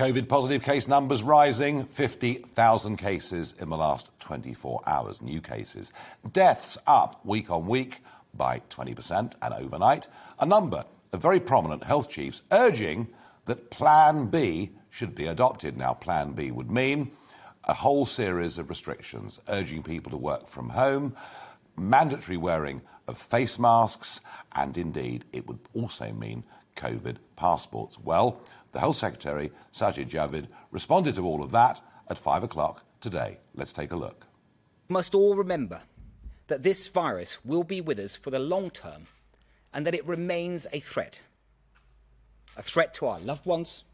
COVID positive case numbers rising, 50,000 cases in the last 24 hours, new cases. Deaths up week on week by 20%, and overnight, a number of very prominent health chiefs urging that Plan B should be adopted. Now, Plan B would mean a whole series of restrictions urging people to work from home, mandatory wearing of face masks, and indeed, it would also mean COVID passports. Well, the Health Secretary, Sajid Javid, responded to all of that at five o'clock today. Let's take a look. We must all remember that this virus will be with us for the long term and that it remains a threat. A threat to our loved ones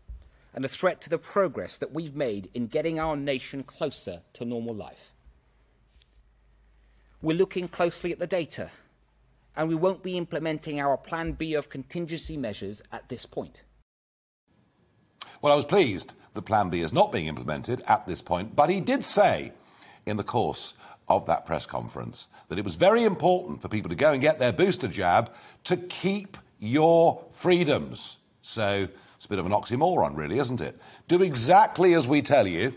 and a threat to the progress that we've made in getting our nation closer to normal life. We're looking closely at the data and we won't be implementing our Plan B of contingency measures at this point. Well, I was pleased that Plan B is not being implemented at this point, but he did say in the course of that press conference that it was very important for people to go and get their booster jab to keep your freedoms. So it's a bit of an oxymoron, really, isn't it? Do exactly as we tell you,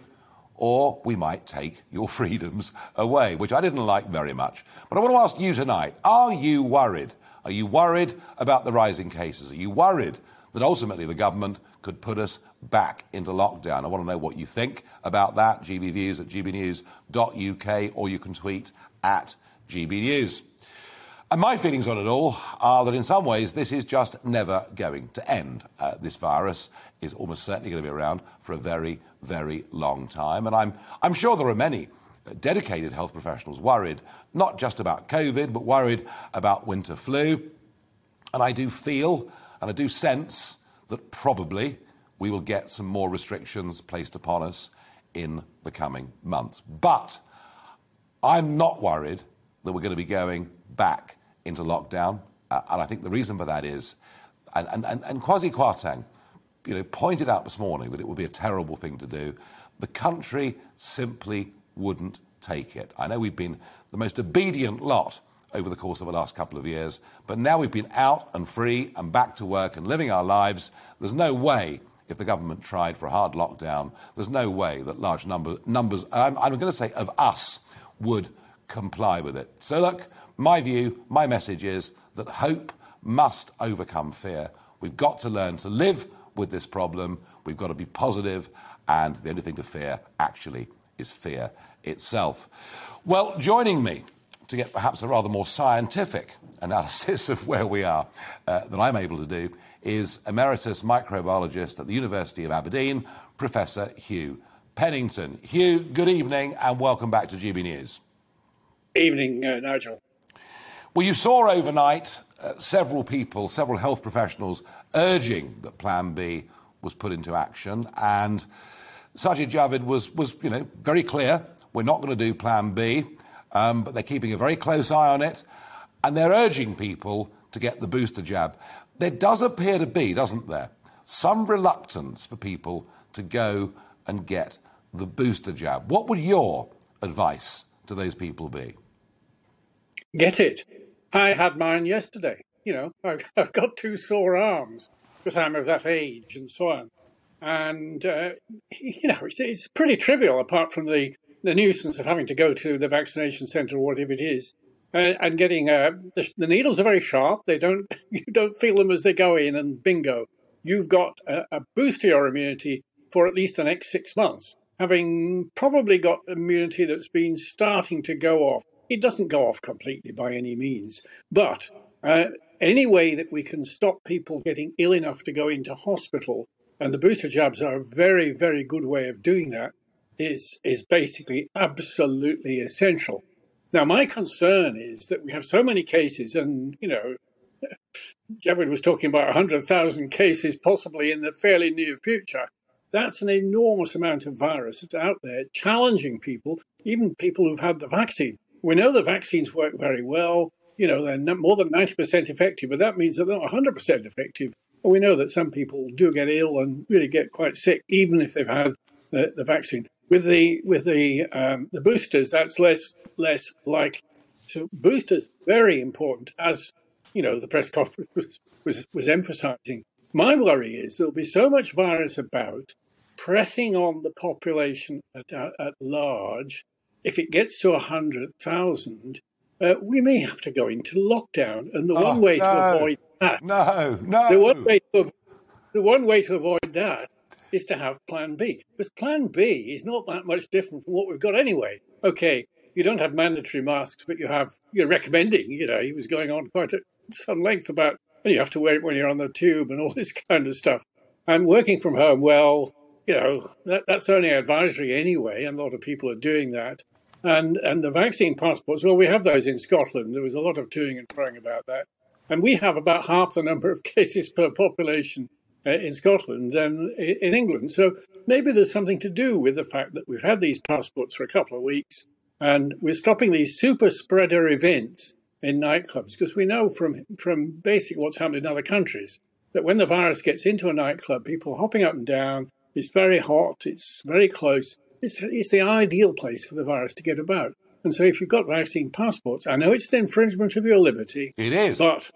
or we might take your freedoms away, which I didn't like very much. But I want to ask you tonight are you worried? Are you worried about the rising cases? Are you worried that ultimately the government could put us back into lockdown? I want to know what you think about that. GB Views at gbnews.uk, or you can tweet at GB News. And my feelings on it all are that in some ways this is just never going to end. Uh, this virus is almost certainly going to be around for a very, very long time. And I'm, I'm sure there are many dedicated health professionals worried, not just about COVID, but worried about winter flu. And I do feel and I do sense that probably we will get some more restrictions placed upon us in the coming months. But I'm not worried that we're going to be going back into lockdown. Uh, and I think the reason for that is, and, and, and, and Kwasi Kwarteng, you know, pointed out this morning that it would be a terrible thing to do. The country simply wouldn't take it. I know we've been the most obedient lot over the course of the last couple of years, but now we've been out and free and back to work and living our lives. There's no way, if the government tried for a hard lockdown, there's no way that large number, numbers, I'm, I'm going to say of us, would comply with it. So, look, my view, my message is that hope must overcome fear. We've got to learn to live with this problem. We've got to be positive, and the only thing to fear actually is fear itself. Well, joining me to get perhaps a rather more scientific analysis of where we are uh, than I'm able to do is emeritus microbiologist at the University of Aberdeen, Professor Hugh Pennington. Hugh, good evening and welcome back to GB News. Evening, uh, Nigel. Well, you saw overnight uh, several people, several health professionals urging that Plan B was put into action, and Sajid Javid was, was you know, very clear we're not going to do Plan B, um, but they're keeping a very close eye on it, and they're urging people to get the booster jab. There does appear to be, doesn't there, some reluctance for people to go and get the booster jab. What would your advice to those people be? Get it. I had mine yesterday. You know, I've, got two sore arms because I'm of that age and so on. And, uh, you know, it's, it's pretty trivial apart from the the nuisance of having to go to the vaccination centre or whatever it is, and getting uh, the, the, needles are very sharp. They don't you don't feel them as they go in, and bingo, you've got a, a boost to your immunity for at least the next six months. Having probably got immunity that's been starting to go off. It doesn't go off completely by any means, but uh, any way that we can stop people getting ill enough to go into hospital, and the booster jabs are a very, very good way of doing that, is, is basically absolutely essential. Now, my concern is that we have so many cases, and, you know, Javid was talking about 100,000 cases possibly in the fairly near future. That's an enormous amount of virus that's out there challenging people, even people who've had the vaccine. We know the vaccines work very well. You know, they're more than 90% effective, but that means they're not 100% effective. And we know that some people do get ill and really get quite sick, even if they've had the, the vaccine. With the with the um, the boosters, that's less less likely. So boosters very important, as you know the press conference was, was, was emphasising. My worry is there'll be so much virus about pressing on the population at, at large, if it gets to 100,000, uh, we may have to go into lockdown. And the Oh, one way no. to avoid that, No, no. the one way to, the one way to avoid that is to have Plan B. Because Plan B is not that much different from what we've got anyway. Okay, you don't have mandatory masks, but you have you're recommending. You know, he was going on quite at some length about, and you have to wear it when you're on the tube and all this kind of stuff. And working from home, well, you know, that, that's only advisory anyway, and a lot of people are doing that. And and the vaccine passports, well, we have those in Scotland. There was a lot of toing and froing about that. And we have about half the number of cases per population uh, in Scotland than in England. So maybe there's something to do with the fact that we've had these passports for a couple of weeks and we're stopping these super spreader events in nightclubs because we know from, from basic what's happened in other countries that when the virus gets into a nightclub, people hopping up and down, it's very hot, it's very close. It's, it's the ideal place for the virus to get about. And so if you've got vaccine passports, I know it's an infringement of your liberty, It is. but,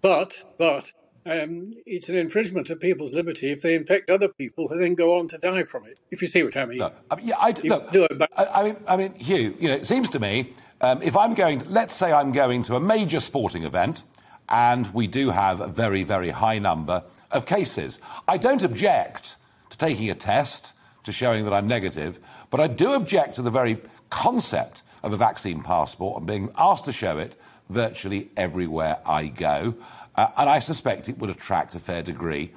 but, but, um, it's an infringement of people's liberty if they infect other people who then go on to die from it. If you see what I mean. No, I mean, yeah, I, look, do it, but- I, I mean, I mean, Hugh. You know, it seems to me um, if I'm going, let's say I'm going to a major sporting event, and we do have a very, very high number of cases. I don't object to taking a test to showing that I'm negative, but I do object to the very concept of a vaccine passport and being asked to show it virtually everywhere I go. Uh, and I suspect it would attract a fair degree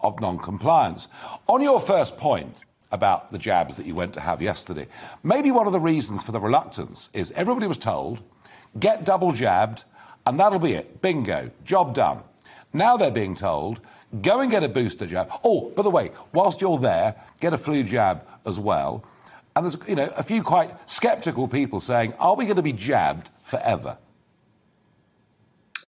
of non compliance. On your first point about the jabs that you went to have yesterday, maybe one of the reasons for the reluctance is everybody was told get double jabbed and that'll be it. Bingo, job done. Now they're being told go and get a booster jab. Oh, by the way, whilst you're there, get a flu jab as well. And there's you know a few quite sceptical people saying, are we going to be jabbed forever?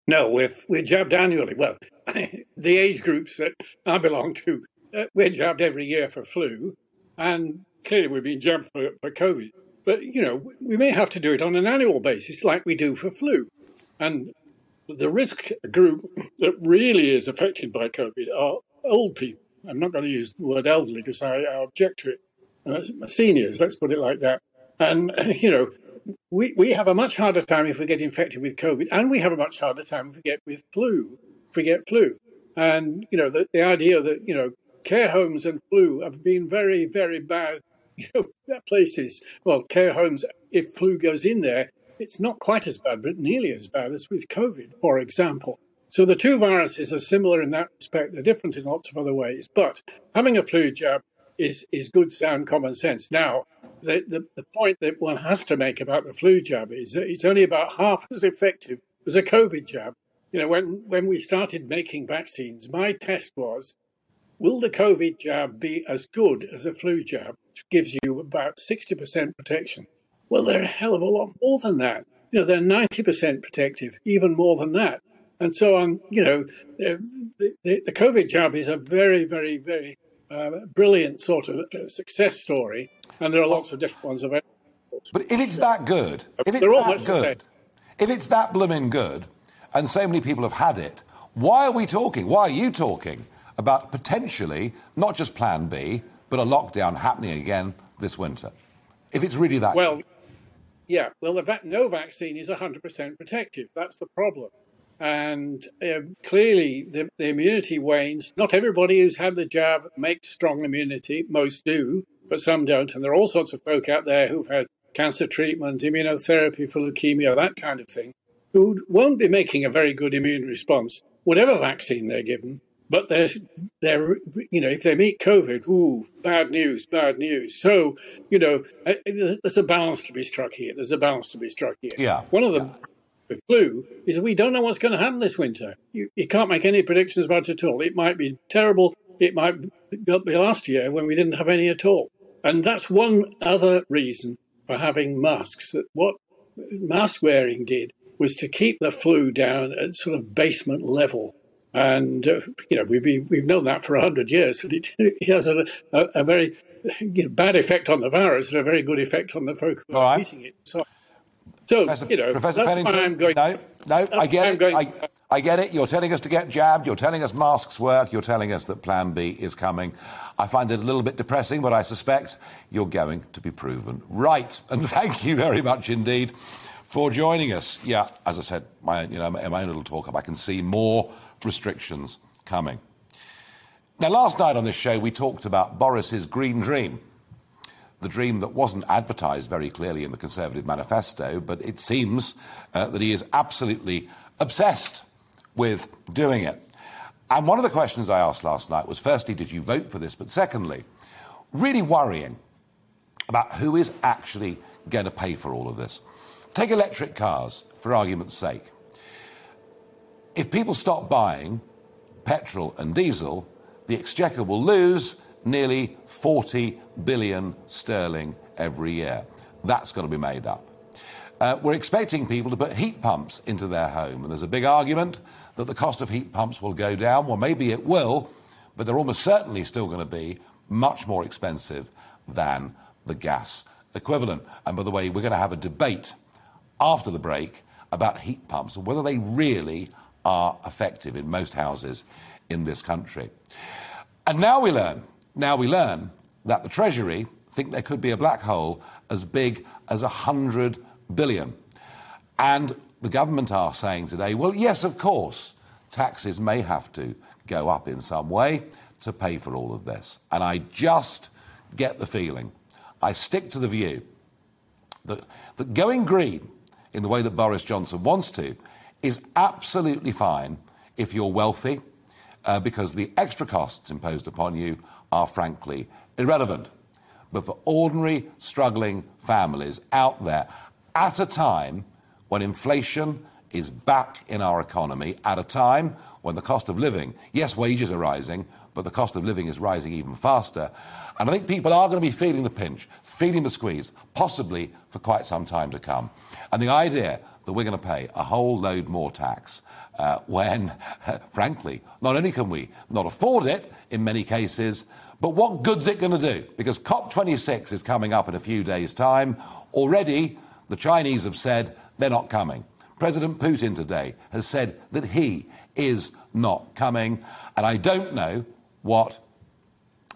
No, we're, we're jabbed annually. Well, the age groups that I belong to, uh, we're jabbed every year for flu, and clearly we've been jabbed for, for COVID. But, you know, we may have to do it on an annual basis like we do for flu. And the risk group that really is affected by COVID are old people. I'm not going to use the word elderly because I, I object to it. Uh, seniors, let's put it like that. And, you know, we, we have a much harder time if we get infected with COVID, and we have a much harder time if we get with flu, if we get flu. And, you know, the, the idea that, you know, care homes and flu have been very, very bad, you know, places. Well, care homes, if flu goes in there, it's not quite as bad, but nearly as bad as with COVID, for example. So the two viruses are similar in that respect. They're different in lots of other ways. But having a flu jab is, is good, sound common sense. Now, the, the, the point that one has to make about the flu jab is that it's only about half as effective as a COVID jab. You know, when, when we started making vaccines, my test was will the COVID jab be as good as a flu jab, which gives you about 60% protection? Well, they're a hell of a lot more than that. You know, they're 90% protective, even more than that. And so on, you know, the, the, the COVID jab is a very, very, very uh, brilliant sort of uh, success story. And there are lots of different ones available. But if it's that good, if it's They're that much the same. good, if it's that blooming good, and so many people have had it, why are we talking? Why are you talking about potentially not just Plan B, but a lockdown happening again this winter? If it's really that Well, good. yeah, well, the va- no vaccine is 100% protective. That's the problem. And um, clearly, the, the immunity wanes. Not everybody who's had the jab makes strong immunity. Most do, but some don't. And there are all sorts of folk out there who've had cancer treatment, immunotherapy for leukemia, that kind of thing, who won't be making a very good immune response, whatever vaccine they're given. But they're, they're, you know, if they meet COVID, ooh, bad news, bad news. So, you know, uh, there's a balance to be struck here. There's a balance to be struck here. Yeah. One of the with flu is that we don't know what's going to happen this winter. You, you can't make any predictions about it at all. It might be terrible. It might be last year when we didn't have any at all. And that's one other reason for having masks. That what mask wearing did was to keep the flu down at sort of basement level. And uh, you know we've been, we've known that for hundred years. That it, it has a, a, a very you know, bad effect on the virus and a very good effect on the folk who All are right. eating it. So, so Professor, you know Professor that's Pennington, going. no, no, I get it. going- I, I get it. You're telling us to get jabbed. You're telling us masks work. You're telling us that Plan B is coming. I find it a little bit depressing, but I suspect you're going to be proven right. And thank you very much indeed for joining us. Yeah, as I said, my, you know, in my own little talk up, I can see more restrictions coming. Now, last night on this show, we talked about Boris's green dream. The dream that wasn't advertised very clearly in the Conservative manifesto, but it seems uh, that he is absolutely obsessed with doing it. And one of the questions I asked last night was firstly, did you vote for this? But secondly, really worrying about who is actually going to pay for all of this. Take electric cars, for argument's sake. If people stop buying petrol and diesel, the Exchequer will lose nearly 40 billion sterling every year. That's got to be made up. Uh, we're expecting people to put heat pumps into their home, and there's a big argument that the cost of heat pumps will go down. Well, maybe it will, but they're almost certainly still going to be much more expensive than the gas equivalent. And by the way, we're going to have a debate after the break about heat pumps and whether they really are effective in most houses in this country. And now we learn, now we learn that the Treasury think there could be a black hole as big as 100 billion. And the government are saying today, well, yes, of course, taxes may have to go up in some way to pay for all of this. And I just get the feeling, I stick to the view that, that going green in the way that Boris Johnson wants to is absolutely fine if you're wealthy, uh, because the extra costs imposed upon you are frankly irrelevant. But for ordinary, struggling families out there, at a time when inflation is back in our economy, at a time when the cost of living, yes, wages are rising, but the cost of living is rising even faster. And I think people are going to be feeling the pinch, feeling the squeeze, possibly for quite some time to come. And the idea that we're going to pay a whole load more tax uh, when, frankly, not only can we not afford it in many cases, but what good's it going to do? Because COP26 is coming up in a few days' time. Already, the Chinese have said they're not coming. President Putin today has said that he is not coming. And I don't know what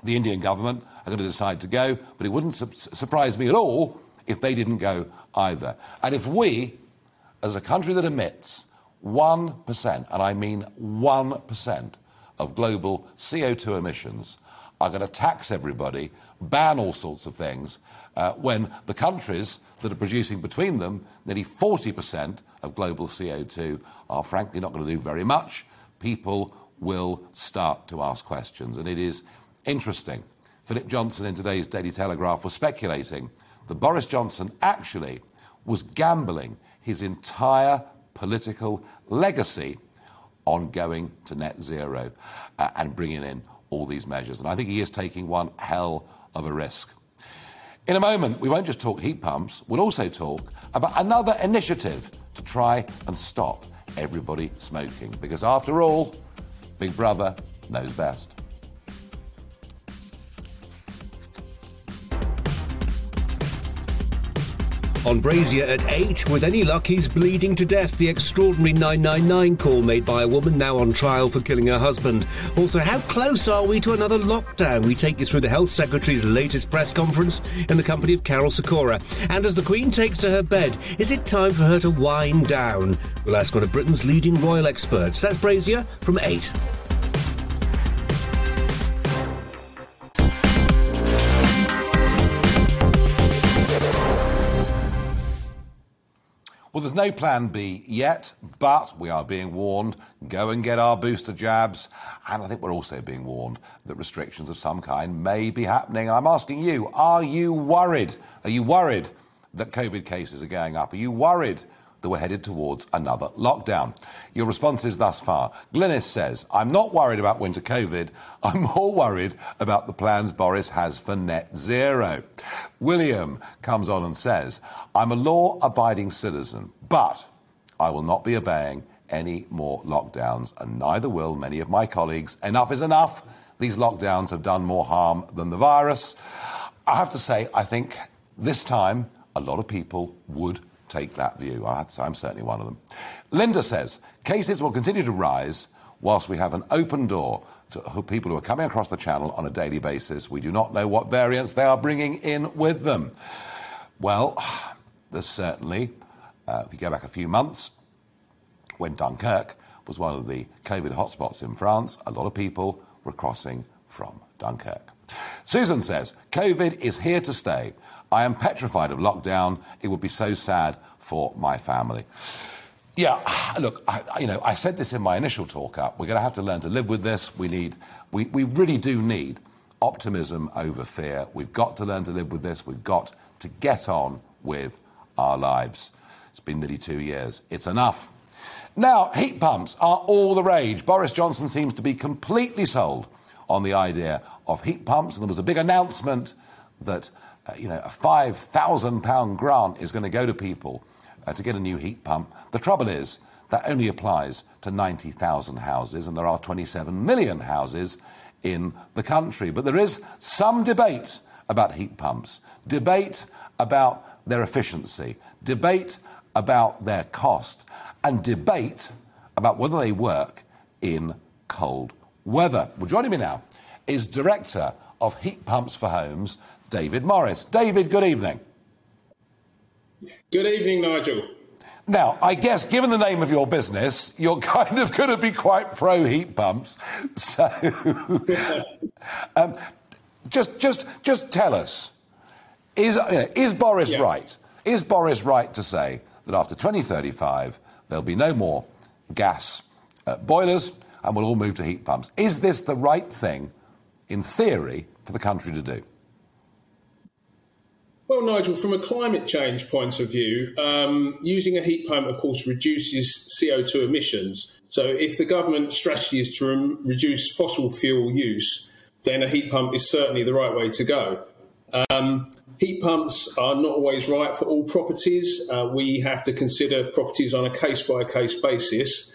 the Indian government are going to decide to go, but it wouldn't su- surprise me at all if they didn't go either. And if we, as a country that emits 1%, and I mean 1% of global CO2 emissions, are going to tax everybody, ban all sorts of things, uh, when the countries that are producing between them nearly 40% of global CO2 are frankly not going to do very much, people will start to ask questions. And it is interesting. Philip Johnston in today's Daily Telegraph was speculating that Boris Johnson actually was gambling his entire political legacy on going to net zero uh, and bringing in all these measures. And I think he is taking one hell of a risk. In a moment, we won't just talk heat pumps, we'll also talk about another initiative to try and stop everybody smoking. Because after all, Big Brother knows best. On Brazier at 8, with any luck, he's bleeding to death. The extraordinary 999 call made by a woman now on trial for killing her husband. Also, how close are we to another lockdown? We take you through the Health Secretary's latest press conference in the company of Karol Sikora. And as the Queen takes to her bed, is it time for her to wind down? We'll ask one of Britain's leading royal experts. That's Brazier from 8. Well, there's no plan B yet, but we are being warned go and get our booster jabs. And I think we're also being warned that restrictions of some kind may be happening. And I'm asking you, are you worried? Are you worried that COVID cases are going up? Are you worried that we're headed towards another lockdown. Your responses thus far. Glynis says, I'm not worried about winter COVID. I'm more worried about the plans Boris has for net zero. William comes on and says, I'm a law abiding citizen, but I will not be obeying any more lockdowns, and neither will many of my colleagues. Enough is enough. These lockdowns have done more harm than the virus. I have to say, I think this time a lot of people would take that view. I'm certainly one of them. Linda says cases will continue to rise whilst we have an open door to people who are coming across the channel on a daily basis. We do not know what variants they are bringing in with them. Well, there's certainly, uh, if you go back a few months, when Dunkirk was one of the COVID hotspots in France, a lot of people were crossing from Dunkirk. Susan says, COVID is here to stay. I am petrified of lockdown. It would be so sad for my family. Yeah, look, I, you know, I said this in my initial talk up. We're going to have to learn to live with this. We need, we, we really do need optimism over fear. We've got to learn to live with this. We've got to get on with our lives. It's been nearly two years. It's enough. Now, heat pumps are all the rage. Boris Johnson seems to be completely sold on the idea of heat pumps, and there was a big announcement that uh, you know a five thousand pound grant is going to go to people uh, to get a new heat pump. The trouble is that only applies to ninety thousand houses, and there are twenty-seven million houses in the country. But there is some debate about heat pumps, debate about their efficiency, debate about their cost, and debate about whether they work in cold weather. Well, joining me now is Director of Heat Pumps for Homes, David Morris. David, good evening. Good evening, Nigel. Now, I guess given the name of your business, you're kind of going to be quite pro heat pumps. So, um, just, just, just tell us: is you know, is Boris yeah. right? Is Boris right to say that after 2035 there'll be no more gas uh, boilers and we'll all move to heat pumps? Is this the right thing, in theory, for the country to do? Well, Nigel, from a climate change point of view, um, using a heat pump, of course, reduces CO2 emissions. So, if the government strategy is to re- reduce fossil fuel use, then a heat pump is certainly the right way to go. Um, heat pumps are not always right for all properties. Uh, we have to consider properties on a case by case basis.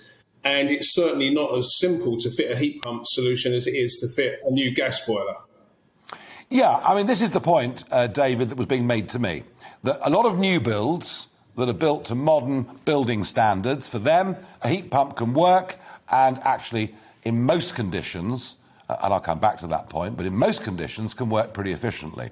And it's certainly not as simple to fit a heat pump solution as it is to fit a new gas boiler. Yeah, I mean, this is the point, uh, David, that was being made to me. That a lot of new builds that are built to modern building standards, for them, a heat pump can work and actually, in most conditions, uh, and I'll come back to that point, but in most conditions, can work pretty efficiently.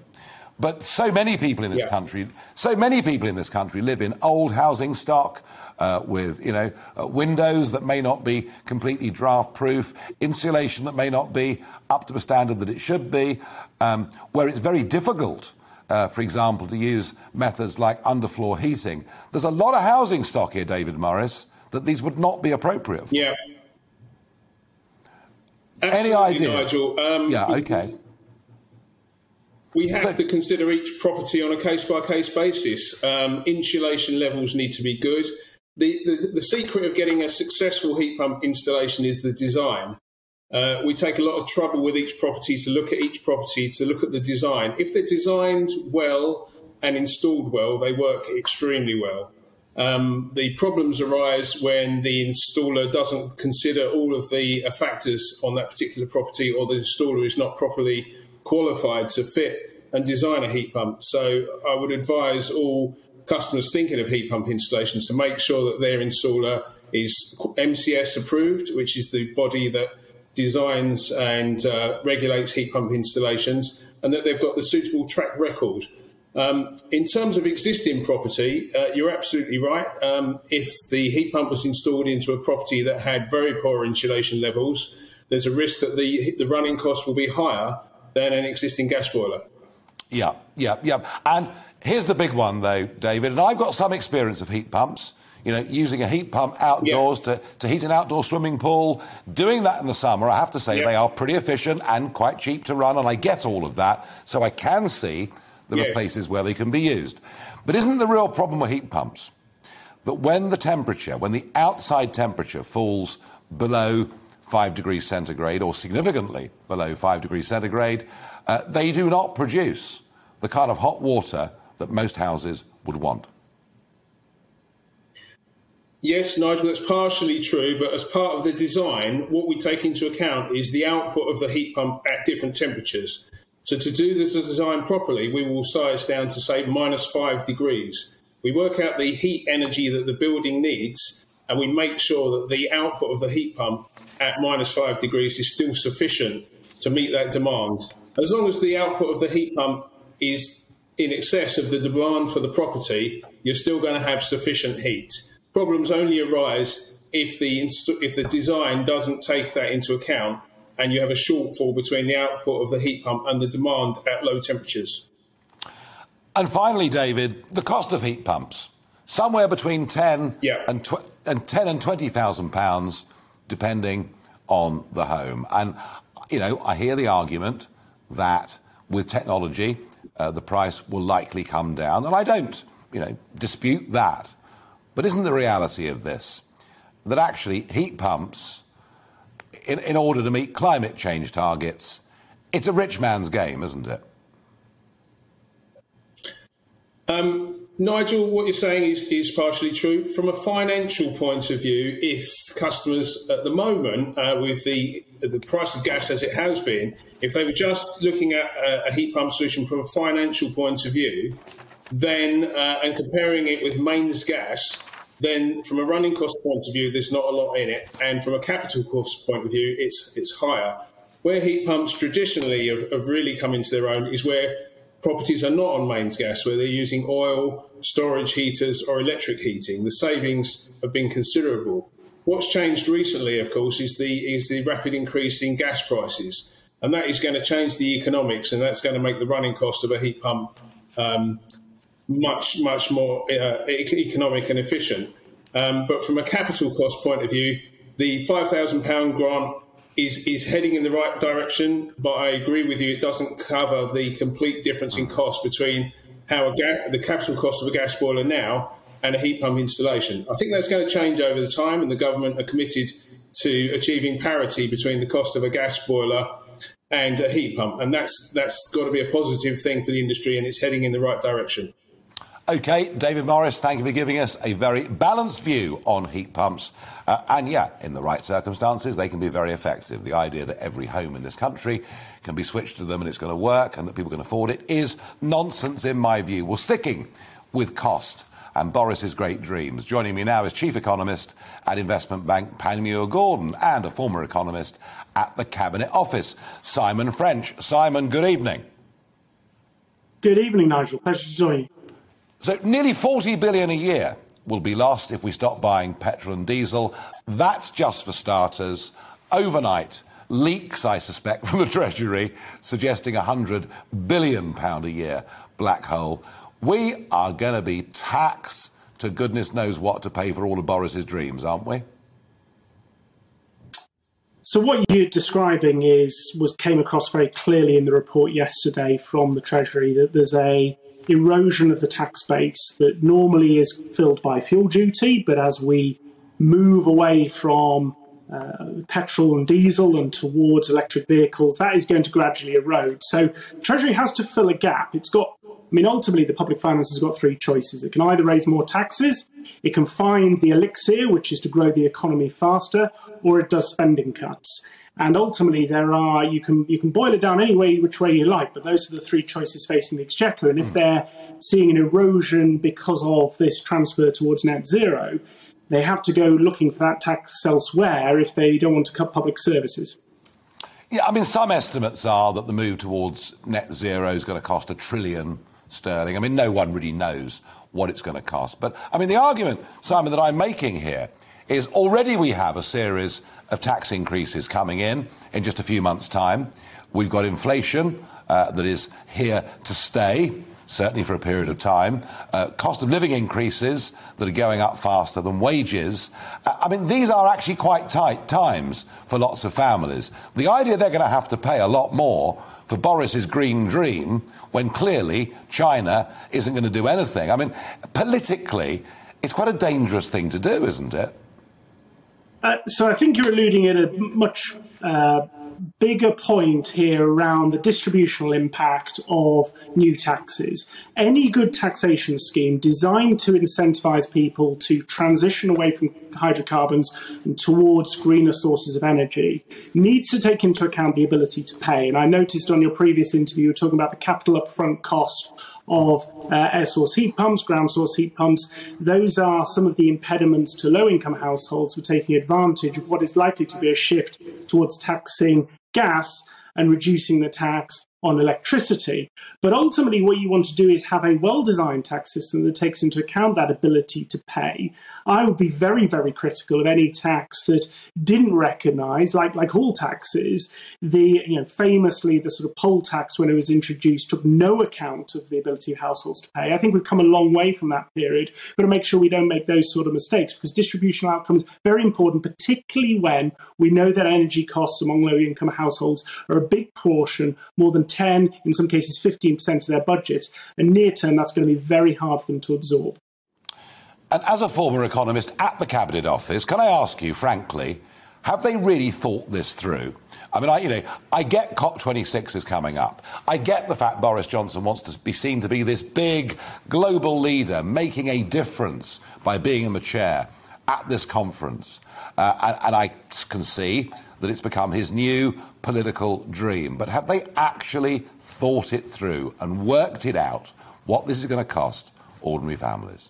But so many people in this yeah. country, so many people in this country live in old housing stock uh, with, you know, uh, windows that may not be completely draft-proof, insulation that may not be up to the standard that it should be, um, where it's very difficult. Uh, for example, to use methods like underfloor heating. There's a lot of housing stock here, David Morris, that these would not be appropriate for. Yeah. Absolutely, Any ideas? Nigel. Um, yeah, okay we have so, to consider each property on a case by case basis. Um, insulation levels need to be good. The, the, secret of getting a successful heat pump installation is the design. Uh, we take a lot of trouble with each property to look at each property, to look at the design. If they're designed well and installed well, they work extremely well. Um, the problems arise when the installer doesn't consider all of the uh, factors on that particular property or the installer is not properly qualified to fit and design a heat pump. So I would advise all customers thinking of heat pump installations to make sure that their installer is MCS approved, which is the body that designs and uh, regulates heat pump installations, and that they've got the suitable track record. Um, in terms of existing property, uh, you're absolutely right. Um, if the heat pump was installed into a property that had very poor insulation levels, there's a risk that the, the running cost will be higher than an existing gas boiler. Yeah, yeah, yeah. And here's the big one, though, David. And I've got some experience of heat pumps. You know, using a heat pump outdoors yeah. to, to heat an outdoor swimming pool, doing that in the summer, I have to say yeah. they are pretty efficient and quite cheap to run, and I get all of that. So I can see there yeah. are places where they can be used. But isn't the real problem with heat pumps that when the temperature, when the outside temperature falls below 5 degrees centigrade or significantly below 5 degrees centigrade, uh, they do not produce the kind of hot water that most houses would want. Yes, Nigel, that's partially true, but as part of the design, what we take into account is the output of the heat pump at different temperatures. So, to do this design properly, we will size down to say minus five degrees we work out the heat energy that the building needs, and we make sure that the output of the heat pump at minus five degrees is still sufficient to meet that demand. As long as the output of the heat pump is in excess of the demand for the property, you're still going to have sufficient heat. Problems only arise if the if the design doesn't take that into account and you have a shortfall between the output of the heat pump and the demand at low temperatures. And finally, David, the cost of heat pumps somewhere between ten yeah. and, tw- and ten and twenty thousand pounds, depending on the home. And you know, I hear the argument that with technology, uh, the price will likely come down, and I don't, you know, dispute that. But isn't the reality of this that actually heat pumps, in, in order to meet climate change targets, it's a rich man's game, isn't it? Um, Nigel, what you're saying is, is partially true. From a financial point of view, if customers at the moment, uh, with the the price of gas as it has been, if they were just looking at a, a heat pump solution from a financial point of view, then uh, and comparing it with mains gas, then from a running cost point of view, there's not a lot in it, and from a capital cost point of view, it's it's higher. Where heat pumps traditionally have, have really come into their own is where properties are not on mains gas, where they're using oil, storage heaters, or electric heating. The savings have been considerable. What's changed recently, of course, is the is the rapid increase in gas prices, and that is going to change the economics, and that's going to make the running cost of a heat pump um, much much more uh, economic and efficient. Um, but from a capital cost point of view, the five thousand pound grant is is heading in the right direction. But I agree with you; it doesn't cover the complete difference in cost between how ga- the capital cost of a gas boiler now and a heat pump installation. I think that's going to change over the time, and the government are committed to achieving parity between the cost of a gas boiler and a heat pump, and that's that's got to be a positive thing for the industry, and it's heading in the right direction. Okay, David Morris, thank you for giving us a very balanced view on heat pumps. Uh, and yeah, in the right circumstances, they can be very effective. The idea that every home in this country can be switched to them and it's going to work and that people can afford it is nonsense in my view. Well, sticking with cost and Boris's great dreams. Joining me now is Chief Economist at investment bank Panmure Gordon and a former economist at the Cabinet Office, Simon French. Simon, good evening. Good evening, Nigel. Pleasure to join you. So nearly 40 billion a year will be lost if we stop buying petrol and diesel. That's just for starters. Overnight, leaks, I suspect, from the Treasury suggesting a 100 billion pound a year black hole. We are going to be taxed to goodness knows what to pay for all of Boris's dreams, aren't we? So what you're describing is was came across very clearly in the report yesterday from the Treasury that there's a erosion of the tax base that normally is filled by fuel duty, but as we move away from uh, petrol and diesel and towards electric vehicles, that is going to gradually erode. So Treasury has to fill a gap. It's got, I mean, ultimately the public finance has got three choices. It can either raise more taxes, it can find the elixir, which is to grow the economy faster, or it does spending cuts. And ultimately, there are you can you can boil it down any way which way you like, but those are the three choices facing the exchequer. And if hmm. they're seeing an erosion because of this transfer towards net zero, they have to go looking for that tax elsewhere if they don't want to cut public services. Yeah, I mean, some estimates are that the move towards net zero is going to cost a trillion sterling. I mean, no one really knows what it's going to cost. But I mean, the argument, Simon, that I'm making here is already we have a series of tax increases coming in in just a few months' time. We've got inflation uh, that is here to stay, certainly for a period of time. Uh, cost of living increases that are going up faster than wages. Uh, I mean, these are actually quite tight times for lots of families. The idea they're going to have to pay a lot more for Boris's green dream when clearly China isn't going to do anything. I mean, politically, it's quite a dangerous thing to do, isn't it? Uh, so I think you're alluding at a much uh, bigger point here around the distributional impact of new taxes. Any good taxation scheme designed to incentivize people to transition away from hydrocarbons and towards greener sources of energy needs to take into account the ability to pay. And I noticed on your previous interview, you were talking about the capital upfront cost of uh, air source heat pumps, ground source heat pumps. Those are some of the impediments to low income households for taking advantage of what is likely to be a shift towards taxing gas and reducing the tax on electricity. But ultimately, what you want to do is have a well designed tax system that takes into account that ability to pay. I would be very, very critical of any tax that didn't recognize, like, like all taxes, the you know, famously the sort of poll tax when it was introduced took no account of the ability of households to pay. I think we've come a long way from that period. Got to make sure we don't make those sort of mistakes because distributional outcomes very important, particularly when we know that energy costs among low income households are a big portion, more than 10, in some cases 15% of their budget. And near term, that's going to be very hard for them to absorb. And as a former economist at the Cabinet Office, can I ask you, frankly, have they really thought this through? I mean, I, you know, I get COP26 is coming up. I get the fact Boris Johnson wants to be seen to be this big global leader making a difference by being in the chair at this conference. Uh, and, and I can see that it's become his new political dream. But have they actually thought it through and worked it out what this is going to cost ordinary families?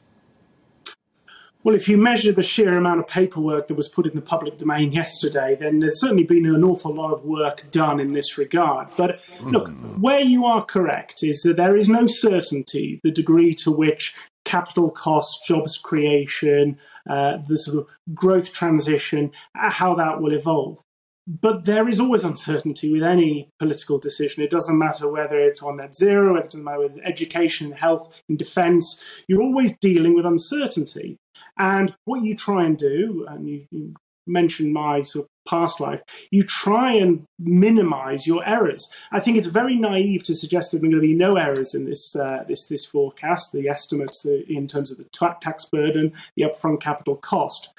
Well, if you measure the sheer amount of paperwork that was put in the public domain yesterday, then there's certainly been an awful lot of work done in this regard. But look, where you are correct is that there is no certainty the degree to which capital costs, jobs creation, uh, the sort of growth transition, uh, how that will evolve. But there is always uncertainty with any political decision. It doesn't matter whether it's on net zero, it doesn't matter whether education, health, and defence. You're always dealing with uncertainty. And what you try and do, and you, you mentioned my sort of past life, you try and minimize your errors. I think it's very naive to suggest that there are going to be no errors in this uh, this this forecast, the estimates the, in terms of the tax burden, the upfront capital cost.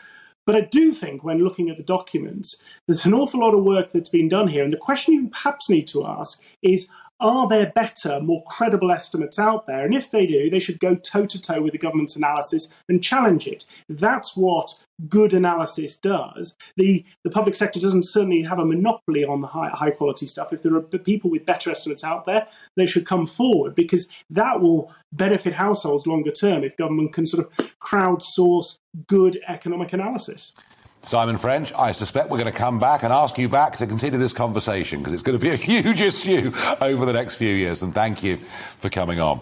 But I do think when looking at the documents, there's an awful lot of work that's been done here. And the question you perhaps need to ask is are there better, more credible estimates out there? And if they do, they should go toe to toe with the government's analysis and challenge it. That's what good analysis does. The the public sector doesn't certainly have a monopoly on the high high quality stuff. If there are people with better estimates out there, they should come forward because that will benefit households longer term if government can sort of crowdsource good economic analysis. Simon French, I suspect we're going to come back and ask you back to continue this conversation because it's going to be a huge issue over the next few years. And thank you for coming on.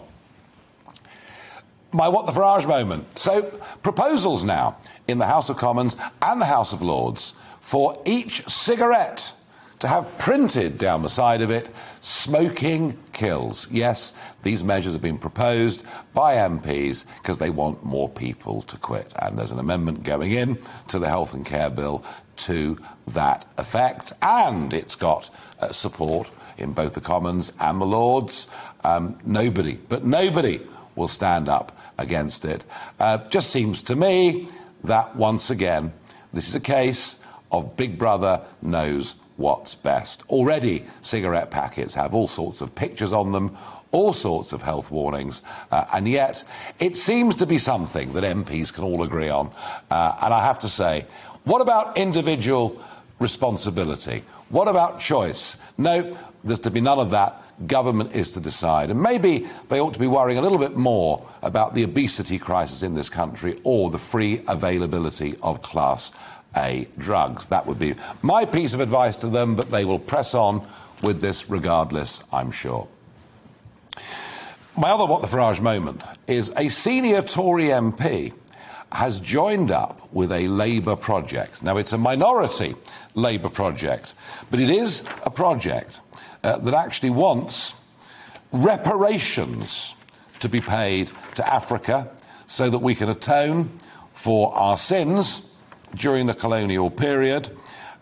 My What the Farage moment. So, proposals now in the House of Commons and the House of Lords for each cigarette to have printed down the side of it smoking kills. Yes, these measures have been proposed by MPs because they want more people to quit. And there's an amendment going in to the Health and Care Bill to that effect. And it's got uh, support in both the Commons and the Lords. Um, nobody, but nobody will stand up against it. Uh, just seems to me that once again, this is a case of Big Brother knows what's best. Already, cigarette packets have all sorts of pictures on them, all sorts of health warnings, uh, and yet it seems to be something that MPs can all agree on. Uh, and I have to say, what about individual responsibility? What about choice? No, there's to be none of that. Government is to decide. And maybe they ought to be worrying a little bit more about the obesity crisis in this country or the free availability of class a drugs. That would be my piece of advice to them, but they will press on with this regardless, I'm sure. My other What the Farage moment is a senior Tory MP has joined up with a Labour project. Now, it's a minority Labour project, but it is a project uh, that actually wants reparations to be paid to Africa so that we can atone for our sins during the colonial period,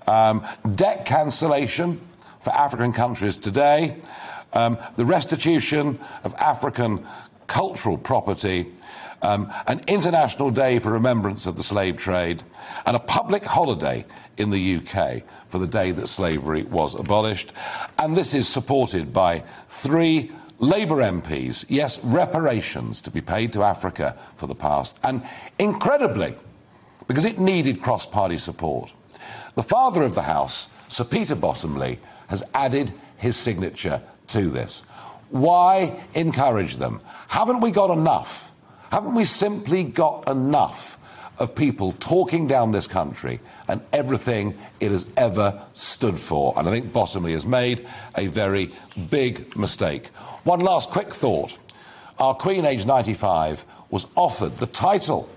um, debt cancellation for African countries today, um, the restitution of African cultural property, um, an international day for remembrance of the slave trade, and a public holiday in the UK for the day that slavery was abolished. And this is supported by three Labour MPs, yes, reparations to be paid to Africa for the past. And incredibly, because it needed cross party support, the father of the House, Sir Peter Bottomley, has added his signature to this. Why encourage them? Haven't we got enough? Haven't we simply got enough of people talking down this country and everything it has ever stood for? And I think Bottomley has made a very big mistake. One last quick thought. Our Queen, aged 95, was offered the title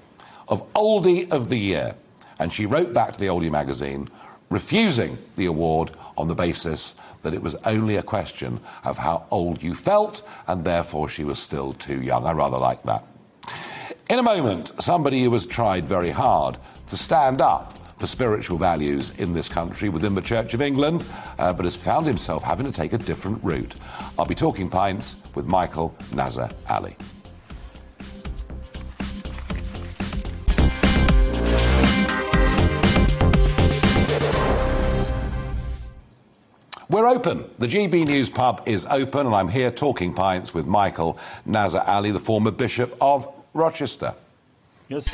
of Oldie of the Year, and she wrote back to the Oldie magazine refusing the award on the basis that it was only a question of how old you felt, and therefore she was still too young. I rather like that. In a moment, somebody who has tried very hard to stand up for spiritual values in this country within the Church of England, uh, but has found himself having to take a different route. I'll be talking pints with Michael Nazar Ali. We're open. The GB News pub is open, and I'm here talking pints with Michael Nazir-Ali, the former Bishop of Rochester. Yes.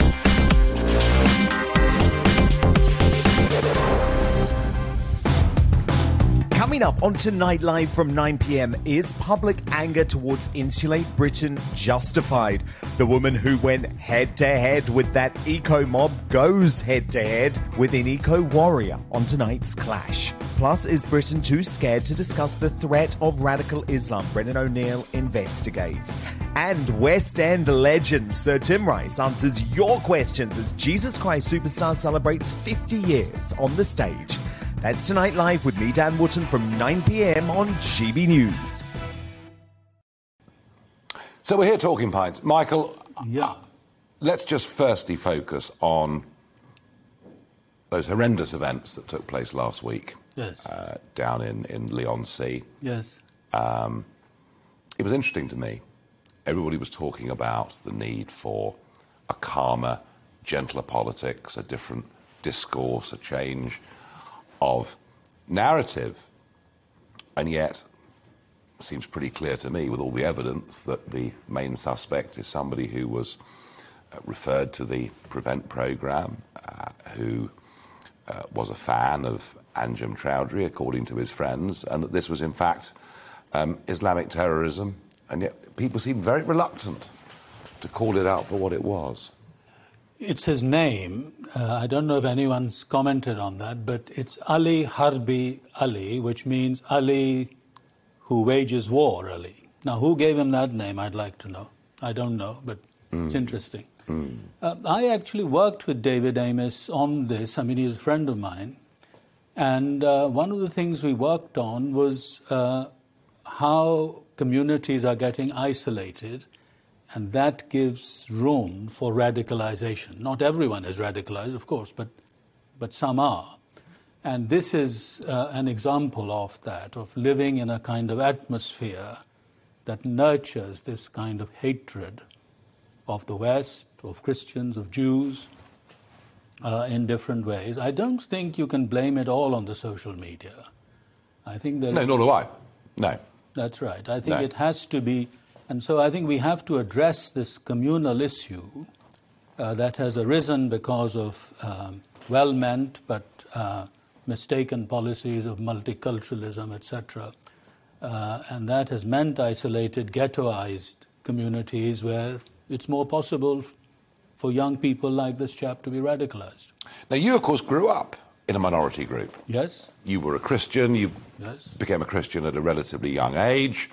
Coming up on Tonight Live from 9 pm is public anger towards Insulate Britain justified? The woman who went head to head with that eco mob goes head to head with an eco warrior on tonight's clash. Plus, is Britain too scared to discuss the threat of radical Islam? Brendan O'Neill investigates. And West End legend Sir Tim Rice answers your questions as Jesus Christ Superstar celebrates 50 years on the stage. That's Tonight Live with me, Dan Wootton, from 9 pm on GB News. So we're here talking pints. Michael, Yeah. Uh, let's just firstly focus on those horrendous events that took place last week Yes. uh, down in, in Leigh-on-Sea. yes. It was interesting to me. Everybody was talking about the need for a calmer, gentler politics, a different discourse, a change of narrative. And yet, it seems pretty clear to me, with all the evidence, that the main suspect is somebody who was uh, referred to the Prevent programme, uh, who uh, was a fan of Anjem Choudary, according to his friends, and that this was, in fact, um, Islamic terrorism. And yet, people seem very reluctant to call it out for what it was. It's his name. Uh, I don't know if anyone's commented on that, but it's Ali Harbi Ali, which means Ali who wages war, Ali. Now, who gave him that name, I'd like to know. I don't know, but it's interesting. Uh, I actually worked with David Amess on this. I mean, he's a friend of mine. And uh, one of the things we worked on was uh, how communities are getting isolated, and that gives room for radicalization. Not everyone is radicalized, of course, but, but some are. And this is uh, an example of that, of living in a kind of atmosphere that nurtures this kind of hatred of the West, of Christians, of Jews, uh, in different ways. I don't think you can blame it all on the social media. I think that No, nor do I. No. that's right. I think No. it has to be, and so I think we have to address this communal issue uh, that has arisen because of um, well-meant but uh, mistaken policies of multiculturalism, etc. Uh, and that has meant isolated, ghettoized communities where it's more possible for young people like this chap to be radicalized. Now, you, of course, grew up in a minority group. Yes? You were a Christian. You Yes. became a Christian at a relatively young age,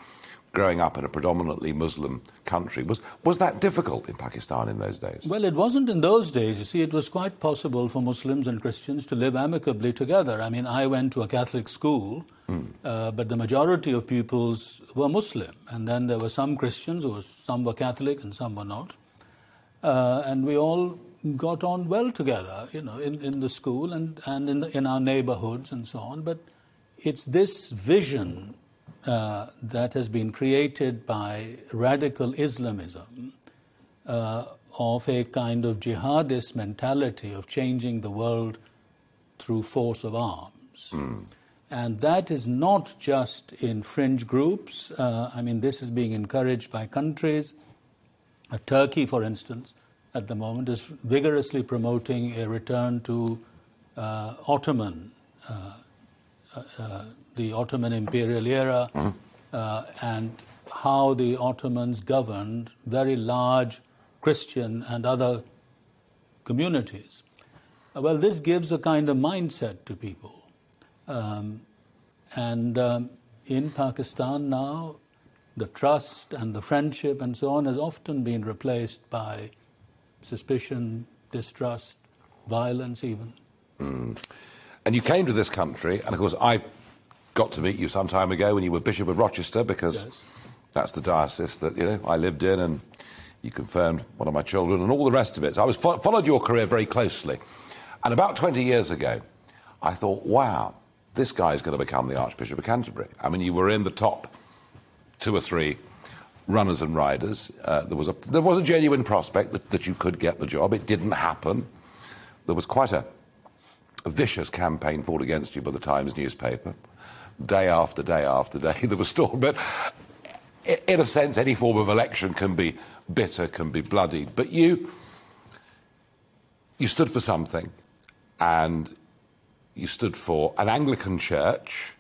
growing up in a predominantly Muslim country. Was, was that difficult in Pakistan in those days? Well, it wasn't in those days. You see, it was quite possible for Muslims and Christians to live amicably together. I mean, I went to a Catholic school, uh, but the majority of pupils were Muslim. And then there were some Christians, who were, some were Catholic and some were not. Uh, and we all got on well together, you know, in, in the school and, and in, the, in our neighborhoods and so on. But it's this vision uh, that has been created by radical Islamism uh, of a kind of jihadist mentality of changing the world through force of arms. Hmm. And that is not just in fringe groups. Uh, I mean, this is being encouraged by countries. Turkey, for instance, at the moment is vigorously promoting a return to uh, Ottoman, uh, uh, uh, the Ottoman imperial era, uh, and how the Ottomans governed very large Christian and other communities. Well, this gives a kind of mindset to people. Um, and um, in Pakistan now, the trust and the friendship and so on has often been replaced by suspicion, distrust, violence, even. Mm. And you came to this country, and of course, I got to meet you some time ago when you were Bishop of Rochester, because Yes. that's the diocese that you know I lived in, and you confirmed one of my children, and all the rest of it. So I was fo- followed your career very closely, and about 20 years ago, I thought, wow, this guy's going to become the Archbishop of Canterbury. I mean, you were in the top two or three runners and riders. Uh, there was a there was a genuine prospect that, that you could get the job. It didn't happen. There was quite a, a vicious campaign fought against you by the Times newspaper. Day after day after day, there was storm. But in a sense, any form of election can be bitter, can be bloody. But you, you stood for something, and you stood for an Anglican church.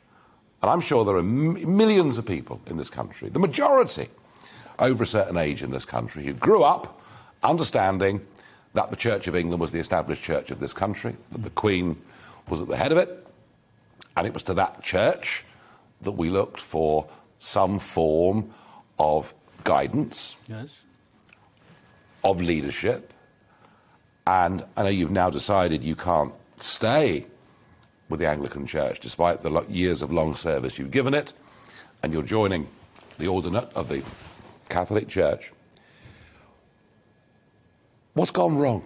And I'm sure there are m- millions of people in this country, the majority over a certain age in this country, who grew up understanding that the Church of England was the established church of this country, that the Queen was at the head of it, and it was to that church that we looked for some form of guidance, Yes? of leadership. And I know you've now decided you can't stay with the Anglican Church despite the years of long service you've given it, and you're joining the ordinariate of the Catholic Church. What's gone wrong?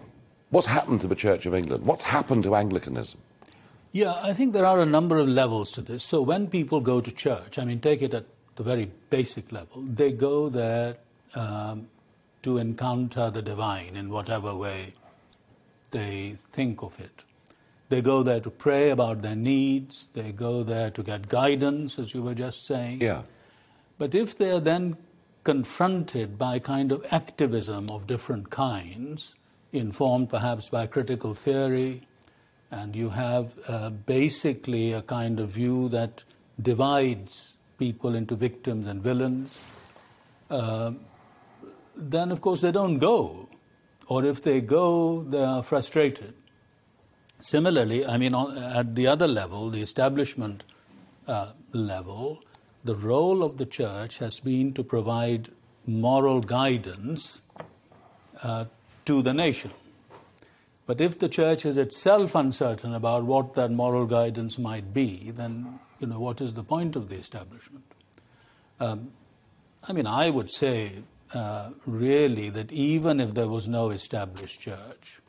What's happened to the Church of England? What's happened to Anglicanism? Yeah, I think there are a number of levels to this. So when people go to church, I mean, take it at the very basic level, they go there um, to encounter the divine in whatever way they think of it. They go there to pray about their needs, they go there to get guidance, as you were just saying. Yeah. But if they are then confronted by kind of activism of different kinds, informed perhaps by critical theory, and you have uh, basically a kind of view that divides people into victims and villains, uh, then of course they don't go. Or if they go, they are frustrated. Similarly, I mean, on, at the other level, the establishment uh, level, the role of the church has been to provide moral guidance uh, to the nation. But if the church is itself uncertain about what that moral guidance might be, then you know what is the point of the establishment? Um, I mean, I would say uh, really that even if there was no established church,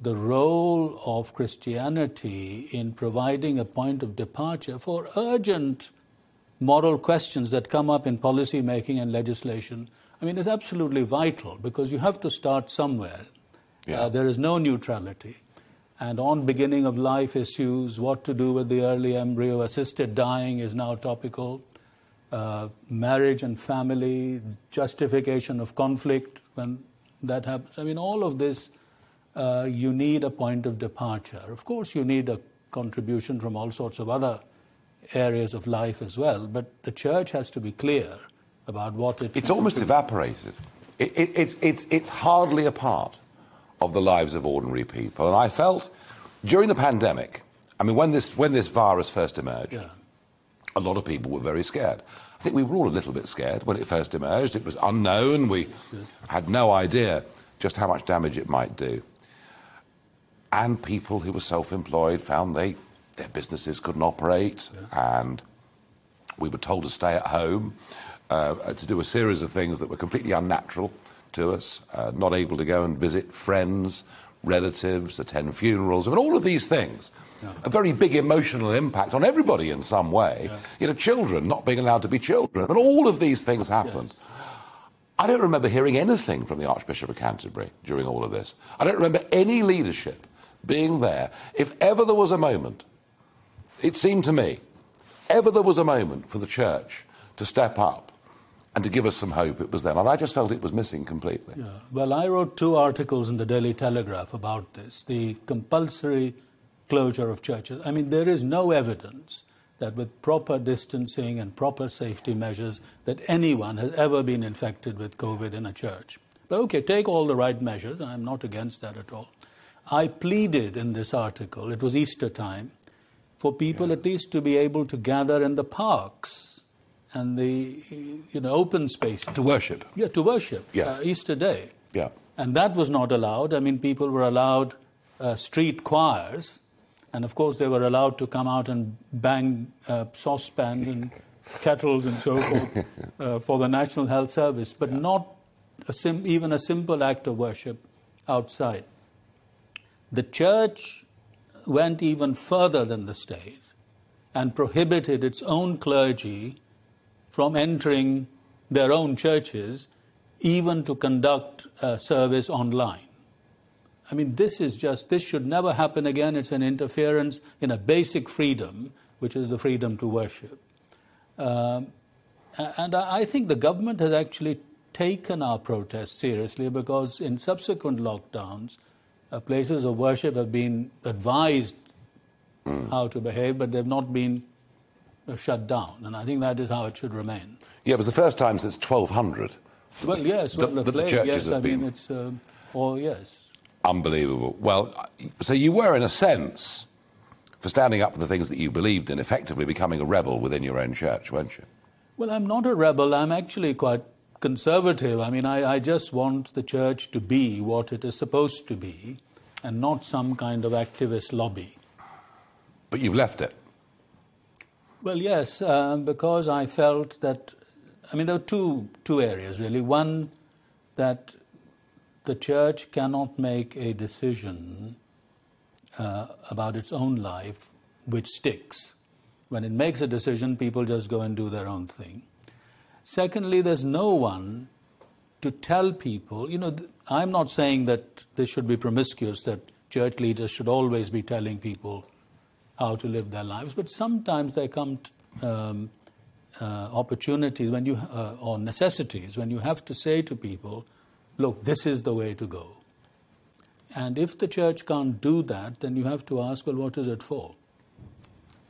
the role of Christianity in providing a point of departure for urgent moral questions that come up in policy making and legislation, I mean, is absolutely vital because you have to start somewhere. Yeah. Uh, there is no neutrality. And on beginning of life issues, what to do with the early embryo, assisted dying is now topical. Uh, marriage and family, justification of conflict when that happens. I mean, all of this, uh, you need a point of departure. Of course, you need a contribution from all sorts of other areas of life as well, but the church has to be clear about what it. It's almost evaporated. It, it, it's, it's, it's hardly a part of the lives of ordinary people. And I felt during the pandemic, I mean, when this, when this virus first emerged, Yeah. a lot of people were very scared. I think we were all a little bit scared when it first emerged. It was unknown. We had no idea just how much damage it might do. And people who were self employed found they, their businesses couldn't operate, and we were told to stay at home, uh, to do a series of things that were completely unnatural to us, uh, not able to go and visit friends, relatives, attend funerals. I mean, all of these things. A very big emotional impact on everybody in some way. You know, children not being allowed to be children. And all of these things happened. I don't remember hearing anything from the Archbishop of Canterbury during all of this. I don't remember any leadership being there. If ever there was a moment, it seemed to me, ever there was a moment for the church to step up and to give us some hope, it was then. And I just felt it was missing completely. Yeah. Well, I wrote two articles in the Daily Telegraph about this the compulsory closure of churches. I mean, there is no evidence that with proper distancing and proper safety measures that anyone has ever been infected with COVID in a church. But okay, take all the right measures. I'm not against that at all. I pleaded in this article, it was Easter time, for people yeah. at least to be able to gather in the parks and the you know open spaces to worship. Yeah, to worship. Yeah. Uh, Easter Day. Yeah. And that was not allowed. I mean, people were allowed uh, street choirs and of course, they were allowed to come out and bang uh, saucepans and kettles and so forth uh, for the National Health Service, but yeah. not a sim- even a simple act of worship outside. The church went even further than the state and prohibited its own clergy from entering their own churches, even to conduct a service online. I mean, this is just, this should never happen again. It's an interference in a basic freedom, which is the freedom to worship. Um, and I think the government has actually taken our protests seriously because in subsequent lockdowns, uh, places of worship have been advised mm. how to behave, but they've not been uh, shut down. And I think that is how it should remain. Yeah, it was the first time since 1200. Well, yes, well, the, the, the yes, I been... mean, it's, uh, or yes. Unbelievable. Well, so you were, in a sense, for standing up for the things that you believed in, effectively becoming a rebel within your own church, weren't you? Well, I'm not a rebel. I'm actually quite conservative. I mean, I, I just want the church to be what it is supposed to be and not some kind of activist lobby. But you've left it. Well, yes, uh, because I felt that, I mean, there were two, two areas really. One, that the church cannot make a decision uh, about its own life which sticks. When it makes a decision, people just go and do their own thing. Secondly, there's no one to tell people, you know, I'm not saying that this should be promiscuous, that church leaders should always be telling people how to live their lives, but sometimes there come um, uh, opportunities when you, uh, or necessities when you have to say to people, look, this is the way to go. And if the church can't do that, then you have to ask, well, what is it for?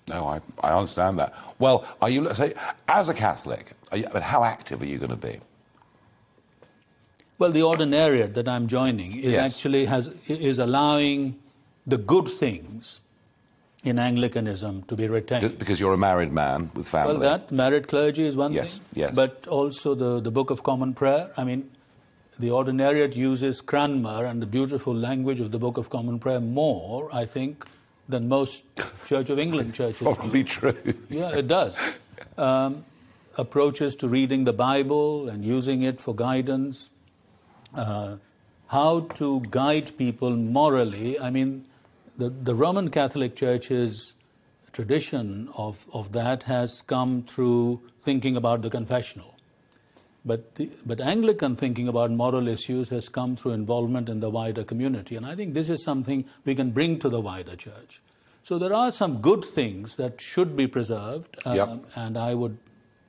No, I, I understand that. Well, are you, say, as a Catholic, you, how active are you going to be? Well, the ordinariate that I'm joining is yes. actually has, is allowing the good things in Anglicanism to be retained. Because you're a married man with family. Well, that married clergy is one yes, thing. Yes, But also the, the Book of Common Prayer. I mean, the ordinariate uses Cranmer and the beautiful language of the Book of Common Prayer more, I think, than most Church of England churches. Probably true. Yeah, it does. Um, approaches to reading the Bible and using it for guidance. Uh, how to guide people morally. I mean, the, the Roman Catholic Church's tradition of, of that has come through thinking about the confessional. But, the, but Anglican thinking about moral issues has come through involvement in the wider community. And I think this is something we can bring to the wider church. So there are some good things that should be preserved, um, yep. and I would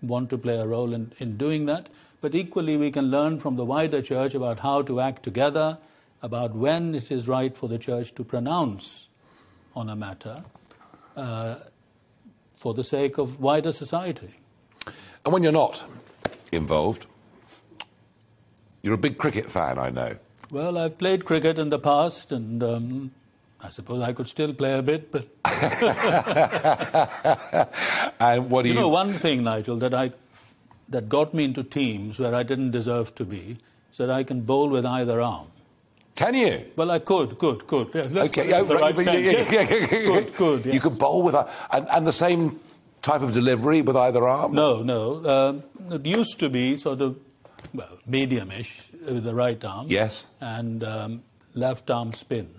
want to play a role in, in doing that. But equally, we can learn from the wider church about how to act together, about when it is right for the church to pronounce on a matter uh, for the sake of wider society. And when you're not involved, you're a big cricket fan, I know. Well, I've played cricket in the past, and um, I suppose I could still play a bit. But and what do you, you know? One thing, Nigel, that I that got me into teams where I didn't deserve to be, is that I can bowl with either arm. Can you? Well, I could, could, could. Okay, yeah, right, right, yeah, good, good. Yes. You could bowl with a, and, and the same type of delivery with either arm? No, no. Um, it used to be sort of, well, mediumish with the right arm. Yes. And um, left arm spin.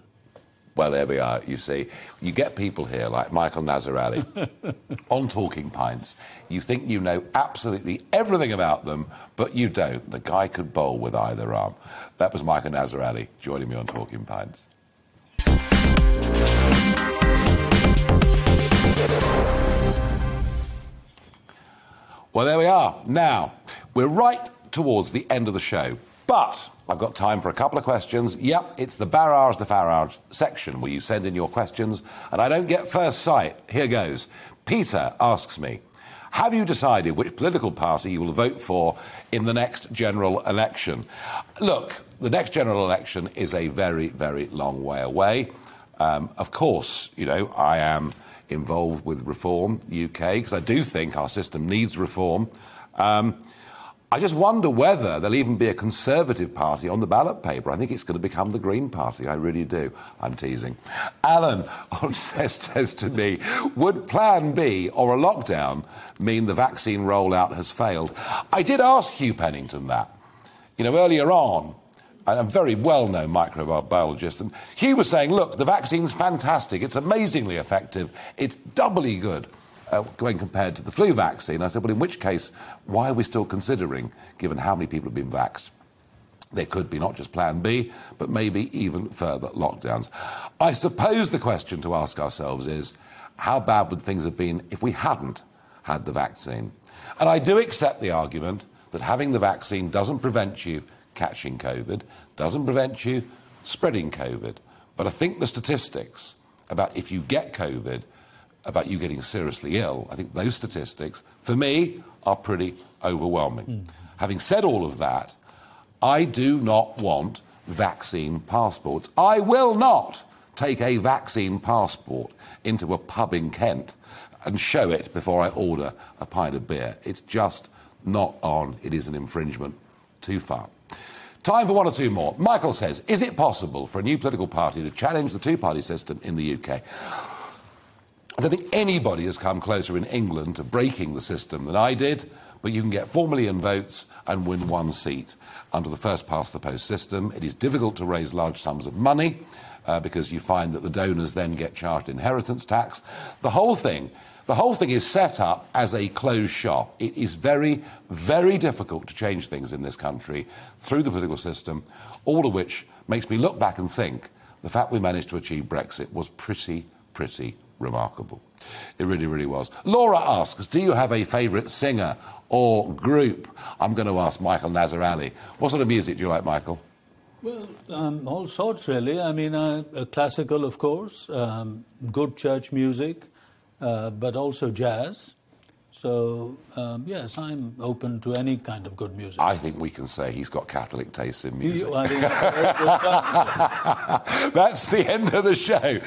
Well, there we are, you see. You get people here like Michael Nazir-Ali on Talking Pints. You think you know absolutely everything about them, but you don't. The guy could bowl with either arm. That was Michael Nazir-Ali joining me on Talking Pints. Well, there we are. Now, we're right towards the end of the show, but I've got time for a couple of questions. Yep, it's the Barrage the Farage section where you send in your questions, and I don't get first sight. Here goes. Peter asks me, have you decided which political party you will vote for in the next general election? Look, the next general election is a very, very long way away. Um, of course, you know, I am involved with Reform UK because I do think our system needs reform. Um, I just wonder whether there'll even be a Conservative Party on the ballot paper. I think it's going to become the Green Party. I really do. I'm teasing. Alan says, says to me, would Plan B or a lockdown mean the vaccine rollout has failed? I did ask Hugh Pennington that. You know, earlier on, a very well known microbiologist, and Hugh was saying, look, the vaccine's fantastic, it's amazingly effective, it's doubly good. Uh, when compared to the flu vaccine, I said, well, in which case, why are we still considering, given how many people have been vaxxed? There could be not just Plan B, but maybe even further lockdowns. I suppose the question to ask ourselves is how bad would things have been if we hadn't had the vaccine? And I do accept the argument that having the vaccine doesn't prevent you catching COVID, doesn't prevent you spreading COVID. But I think the statistics about if you get COVID, about you getting seriously ill, I think those statistics, for me, are pretty overwhelming. Mm. Having said all of that, I do not want vaccine passports. I will not take a vaccine passport into a pub in Kent and show it before I order a pint of beer. It's just not on. It is an infringement. Too far. Time for one or two more. Michael says, is it possible for a new political party to challenge the two-party system in the UK? I don't think anybody has come closer in England to breaking the system than I did, but you can get 4 million votes and win one seat under the first past the post system. It is difficult to raise large sums of money uh, because you find that the donors then get charged inheritance tax. The whole thing the whole thing is set up as a closed shop. It is very, very difficult to change things in this country through the political system, all of which makes me look back and think the fact we managed to achieve Brexit was pretty, pretty remarkable. It really, really was. Laura asks, do you have a favourite singer or group? I'm going to ask Michael Nazir-Ali. What sort of music do you like, Michael? Well, um, all sorts, really. I mean, uh, classical, of course, um, good church music, uh, but also jazz. So, um, yes, I'm open to any kind of good music. I think we can say he's got Catholic tastes in music. that's, that's the end of the show.